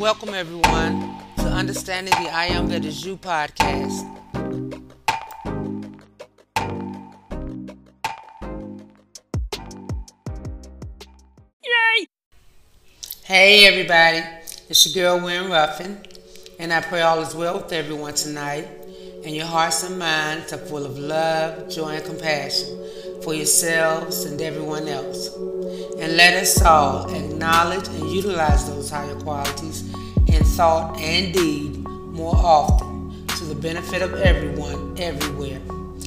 welcome everyone to Understanding the I Am That Is You podcast. Yay! Hey everybody, it's your girl Win Ruffin, and I pray all is well with everyone tonight, and your hearts and minds are full of love, joy, and compassion for yourselves and everyone else. And let us all acknowledge and utilize those higher qualities in thought and deed more often to the benefit of everyone, everywhere.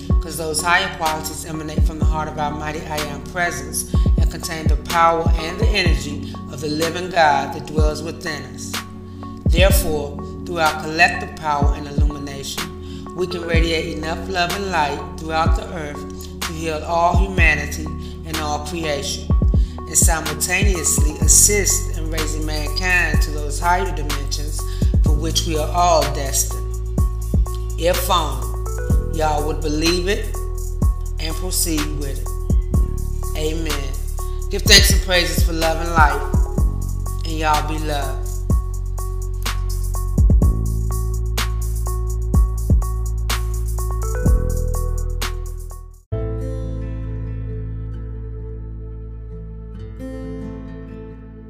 Because those higher qualities emanate from the heart of our mighty I Am presence and contain the power and the energy of the living God that dwells within us. Therefore, through our collective power and illumination, we can radiate enough love and light throughout the earth to heal all humanity and all creation and simultaneously assist in raising mankind to those higher dimensions for which we are all destined. If only y'all would believe it and proceed with it. Amen. Give thanks and praises for love and life, and y'all be loved.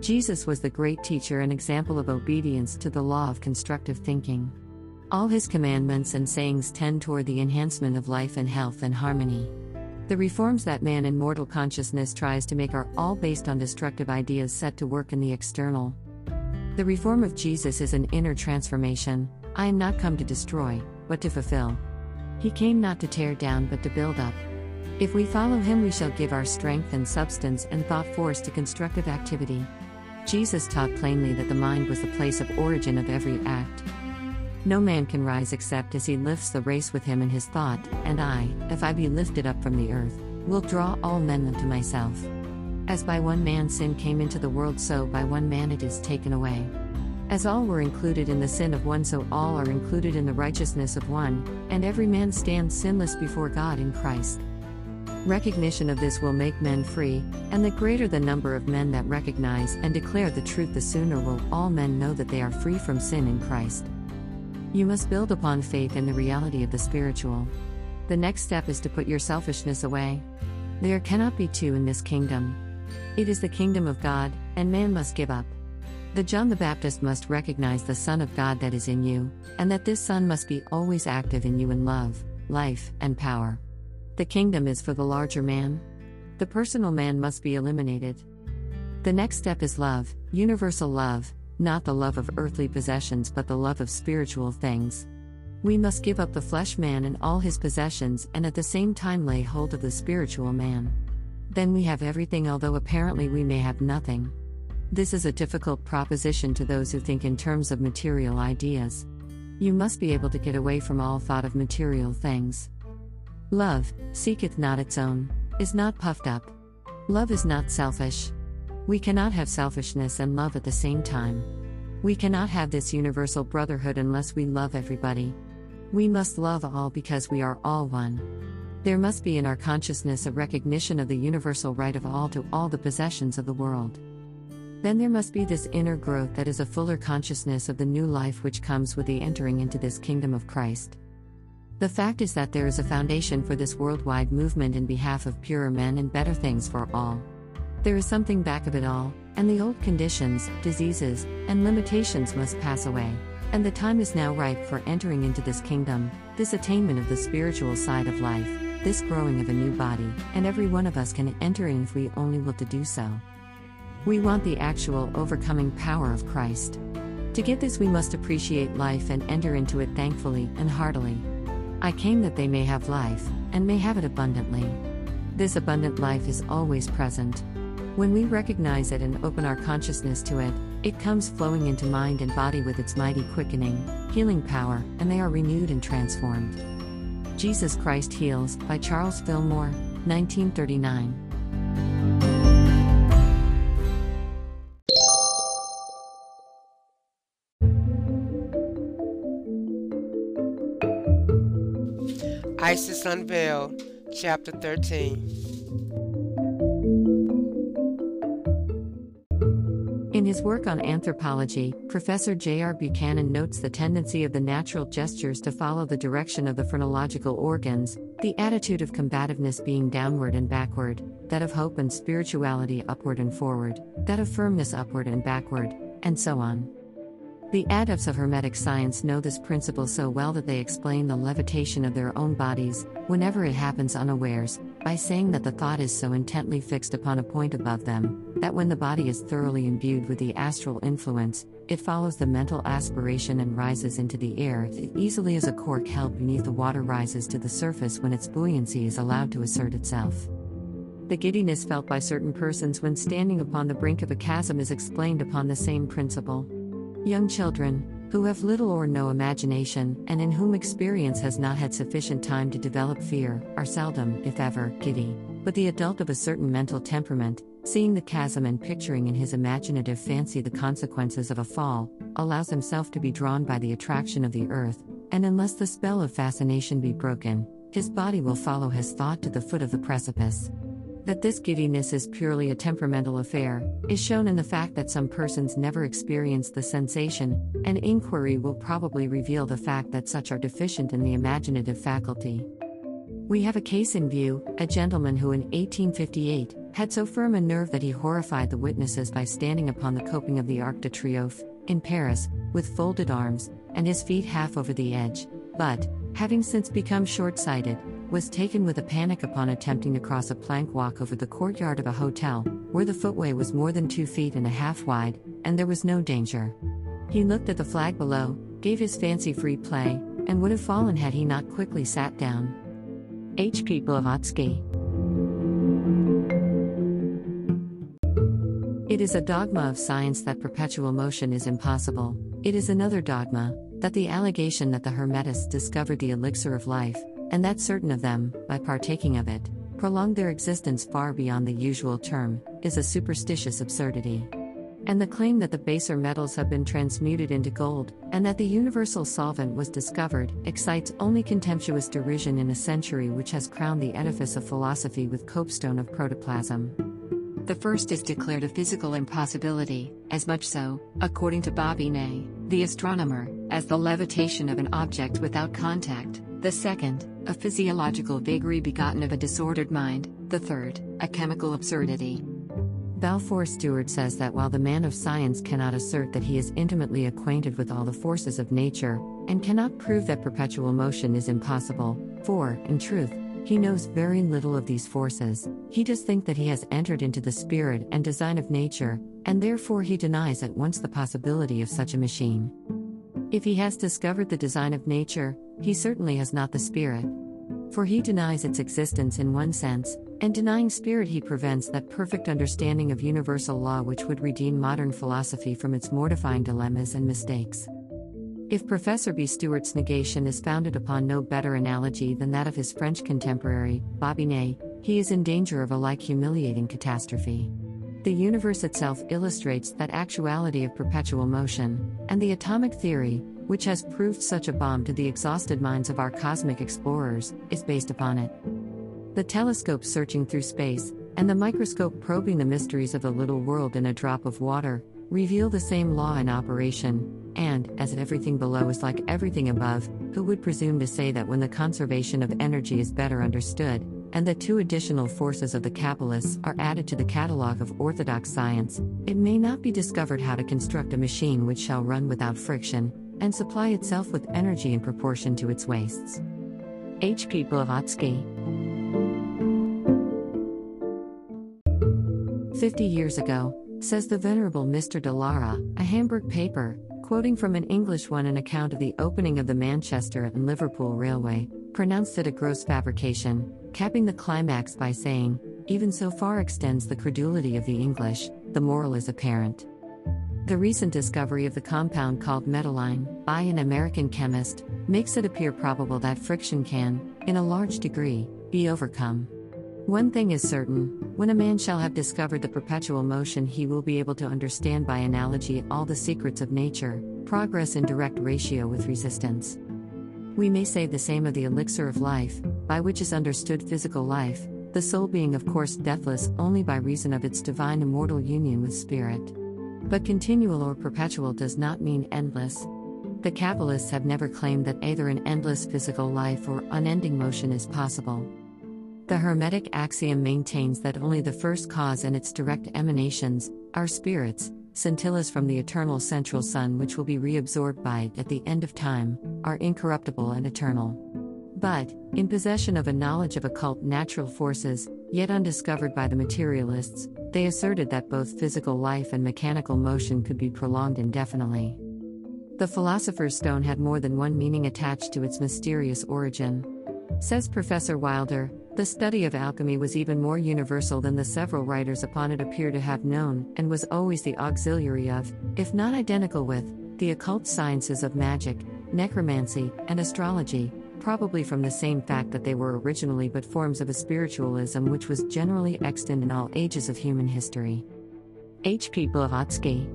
Jesus was the great teacher and example of obedience to the law of constructive thinking. All his commandments and sayings tend toward the enhancement of life and health and harmony. The reforms that man in mortal consciousness tries to make are all based on destructive ideas set to work in the external. The reform of Jesus is an inner transformation. I am not come to destroy, but to fulfill. He came not to tear down, but to build up. If we follow him, we shall give our strength and substance and thought force to constructive activity. Jesus taught plainly that the mind was the place of origin of every act. No man can rise except as he lifts the race with him in his thought, and I, if I be lifted up from the earth, will draw all men unto myself. As by one man sin came into the world, so by one man it is taken away. As all were included in the sin of one, so all are included in the righteousness of one, and every man stands sinless before God in Christ. Recognition of this will make men free, and the greater the number of men that recognize and declare the truth, the sooner will all men know that they are free from sin in Christ. You must build upon faith in the reality of the spiritual. The next step is to put your selfishness away. There cannot be two in this kingdom. It is the kingdom of God, and man must give up. The John the Baptist must recognize the Son of God that is in you, and that this Son must be always active in you in love, life, and power. The kingdom is for the larger man. The personal man must be eliminated. The next step is love, universal love, not the love of earthly possessions but the love of spiritual things. We must give up the flesh man and all his possessions and at the same time lay hold of the spiritual man. Then we have everything, although apparently we may have nothing. This is a difficult proposition to those who think in terms of material ideas. You must be able to get away from all thought of material things. Love, seeketh not its own, is not puffed up. Love is not selfish. We cannot have selfishness and love at the same time. We cannot have this universal brotherhood unless we love everybody. We must love all because we are all one. There must be in our consciousness a recognition of the universal right of all to all the possessions of the world. Then there must be this inner growth that is a fuller consciousness of the new life which comes with the entering into this kingdom of Christ. The fact is that there is a foundation for this worldwide movement in behalf of purer men and better things for all. There is something back of it all, and the old conditions, diseases, and limitations must pass away. And the time is now ripe for entering into this kingdom, this attainment of the spiritual side of life, this growing of a new body, and every one of us can enter in if we only will to do so. We want the actual overcoming power of Christ. To get this, we must appreciate life and enter into it thankfully and heartily. I came that they may have life, and may have it abundantly. This abundant life is always present. When we recognize it and open our consciousness to it, it comes flowing into mind and body with its mighty quickening, healing power, and they are renewed and transformed. Jesus Christ Heals by Charles Fillmore, 1939. Isis Unveiled, Chapter 13. In his work on anthropology, Professor J.R. Buchanan notes the tendency of the natural gestures to follow the direction of the phrenological organs, the attitude of combativeness being downward and backward, that of hope and spirituality upward and forward, that of firmness upward and backward, and so on. The adepts of Hermetic science know this principle so well that they explain the levitation of their own bodies, whenever it happens unawares, by saying that the thought is so intently fixed upon a point above them, that when the body is thoroughly imbued with the astral influence, it follows the mental aspiration and rises into the air as easily as a cork held beneath the water rises to the surface when its buoyancy is allowed to assert itself. The giddiness felt by certain persons when standing upon the brink of a chasm is explained upon the same principle. Young children, who have little or no imagination and in whom experience has not had sufficient time to develop fear, are seldom, if ever, giddy. But the adult of a certain mental temperament, seeing the chasm and picturing in his imaginative fancy the consequences of a fall, allows himself to be drawn by the attraction of the earth, and unless the spell of fascination be broken, his body will follow his thought to the foot of the precipice. That this giddiness is purely a temperamental affair is shown in the fact that some persons never experience the sensation, and inquiry will probably reveal the fact that such are deficient in the imaginative faculty. We have a case in view a gentleman who in 1858 had so firm a nerve that he horrified the witnesses by standing upon the coping of the Arc de Triomphe, in Paris, with folded arms, and his feet half over the edge, but, having since become short sighted, was taken with a panic upon attempting to cross a plank walk over the courtyard of a hotel, where the footway was more than two feet and a half wide, and there was no danger. He looked at the flag below, gave his fancy free play, and would have fallen had he not quickly sat down. H. P. Blavatsky. It is a dogma of science that perpetual motion is impossible. It is another dogma that the allegation that the Hermetists discovered the elixir of life, and that certain of them, by partaking of it, prolonged their existence far beyond the usual term, is a superstitious absurdity. And the claim that the baser metals have been transmuted into gold, and that the universal solvent was discovered, excites only contemptuous derision in a century which has crowned the edifice of philosophy with copestone of protoplasm. The first is declared a physical impossibility, as much so, according to Babinet, the astronomer, as the levitation of an object without contact, the second, a physiological vagary begotten of a disordered mind, the third, a chemical absurdity. Balfour Stewart says that while the man of science cannot assert that he is intimately acquainted with all the forces of nature, and cannot prove that perpetual motion is impossible, for, in truth, he knows very little of these forces, he does think that he has entered into the spirit and design of nature, and therefore he denies at once the possibility of such a machine. If he has discovered the design of nature, he certainly has not the spirit. For he denies its existence in one sense, and denying spirit, he prevents that perfect understanding of universal law which would redeem modern philosophy from its mortifying dilemmas and mistakes. If Professor B. Stewart's negation is founded upon no better analogy than that of his French contemporary, Babinet, he is in danger of a like humiliating catastrophe. The universe itself illustrates that actuality of perpetual motion, and the atomic theory, which has proved such a bomb to the exhausted minds of our cosmic explorers, is based upon it. The telescope searching through space, and the microscope probing the mysteries of the little world in a drop of water, reveal the same law in operation, and, as everything below is like everything above, who would presume to say that when the conservation of energy is better understood, and the two additional forces of the Kabbalists are added to the catalogue of orthodox science, it may not be discovered how to construct a machine which shall run without friction, and supply itself with energy in proportion to its wastes. H. P. Blavatsky. Fifty years ago, says the Venerable Mr. de Lara, a Hamburg paper, quoting from an English one an account of the opening of the Manchester and Liverpool Railway, pronounced it a gross fabrication, capping the climax by saying, Even so far extends the credulity of the English, the moral is apparent. The recent discovery of the compound called metalline, by an American chemist, makes it appear probable that friction can, in a large degree, be overcome. One thing is certain when a man shall have discovered the perpetual motion, he will be able to understand by analogy all the secrets of nature, progress in direct ratio with resistance. We may say the same of the elixir of life, by which is understood physical life, the soul being, of course, deathless only by reason of its divine immortal union with spirit. But continual or perpetual does not mean endless. The Kabbalists have never claimed that either an endless physical life or unending motion is possible. The Hermetic axiom maintains that only the first cause and its direct emanations, our spirits, scintillas from the eternal central sun which will be reabsorbed by it at the end of time, are incorruptible and eternal. But, in possession of a knowledge of occult natural forces, yet undiscovered by the materialists, they asserted that both physical life and mechanical motion could be prolonged indefinitely. The philosopher's stone had more than one meaning attached to its mysterious origin. Says Professor Wilder, the study of alchemy was even more universal than the several writers upon it appear to have known, and was always the auxiliary of, if not identical with, the occult sciences of magic, necromancy, and astrology, probably from the same fact that they were originally but forms of a spiritualism which was generally extant in all ages of human history. H. P. Blavatsky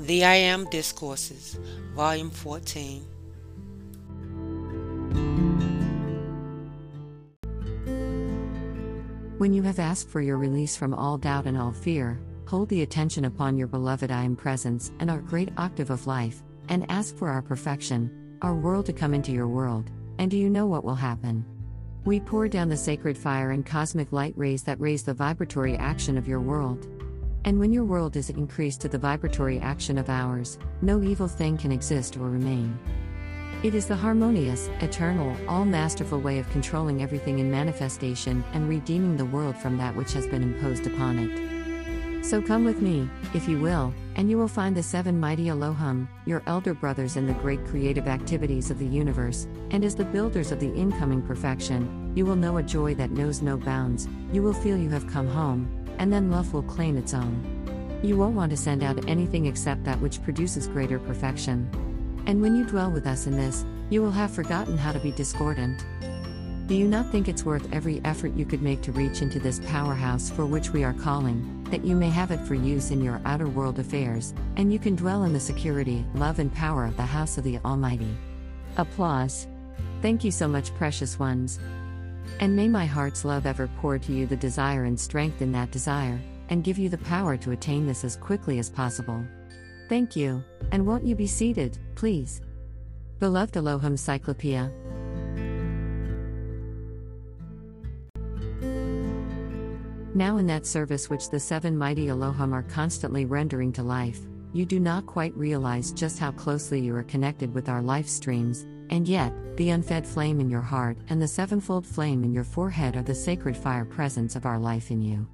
The I Am Discourses, Volume 14. When you have asked for your release from all doubt and all fear, hold the attention upon your beloved I Am presence and our great octave of life, and ask for our perfection, our world to come into your world, and do you know what will happen? We pour down the sacred fire and cosmic light rays that raise the vibratory action of your world. And when your world is increased to the vibratory action of ours, no evil thing can exist or remain. It is the harmonious, eternal, all masterful way of controlling everything in manifestation and redeeming the world from that which has been imposed upon it. So come with me, if you will, and you will find the seven mighty Elohim, your elder brothers in the great creative activities of the universe, and as the builders of the incoming perfection, you will know a joy that knows no bounds, you will feel you have come home, and then love will claim its own. You won't want to send out anything except that which produces greater perfection. And when you dwell with us in this, you will have forgotten how to be discordant. Do you not think it's worth every effort you could make to reach into this powerhouse for which we are calling, that you may have it for use in your outer world affairs, and you can dwell in the security, love, and power of the house of the Almighty? Applause. Thank you so much, precious ones. And may my heart's love ever pour to you the desire and strength in that desire, and give you the power to attain this as quickly as possible. Thank you, and won't you be seated, please? Beloved Elohim Cyclopea. Now, in that service which the seven mighty Elohim are constantly rendering to life, you do not quite realize just how closely you are connected with our life streams, and yet, the unfed flame in your heart and the sevenfold flame in your forehead are the sacred fire presence of our life in you.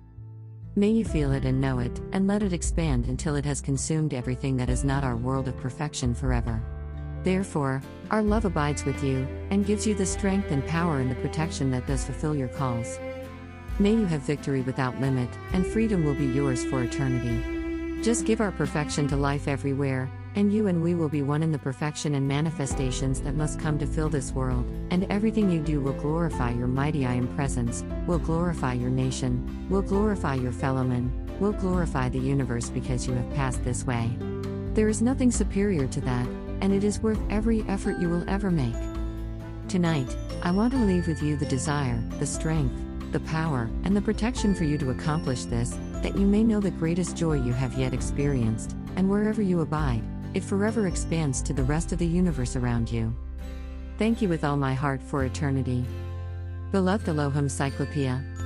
May you feel it and know it, and let it expand until it has consumed everything that is not our world of perfection forever. Therefore, our love abides with you, and gives you the strength and power and the protection that does fulfill your calls. May you have victory without limit, and freedom will be yours for eternity. Just give our perfection to life everywhere, and you and we will be one in the perfection and manifestations that must come to fill this world, and everything you do will glorify your mighty I am presence, will glorify your nation, will glorify your fellowmen, will glorify the universe because you have passed this way. There is nothing superior to that, and it is worth every effort you will ever make. Tonight, I want to leave with you the desire, the strength, the power, and the protection for you to accomplish this, that you may know the greatest joy you have yet experienced, and wherever you abide, it forever expands to the rest of the universe around you. Thank you with all my heart for eternity. Beloved Elohim Cyclopea.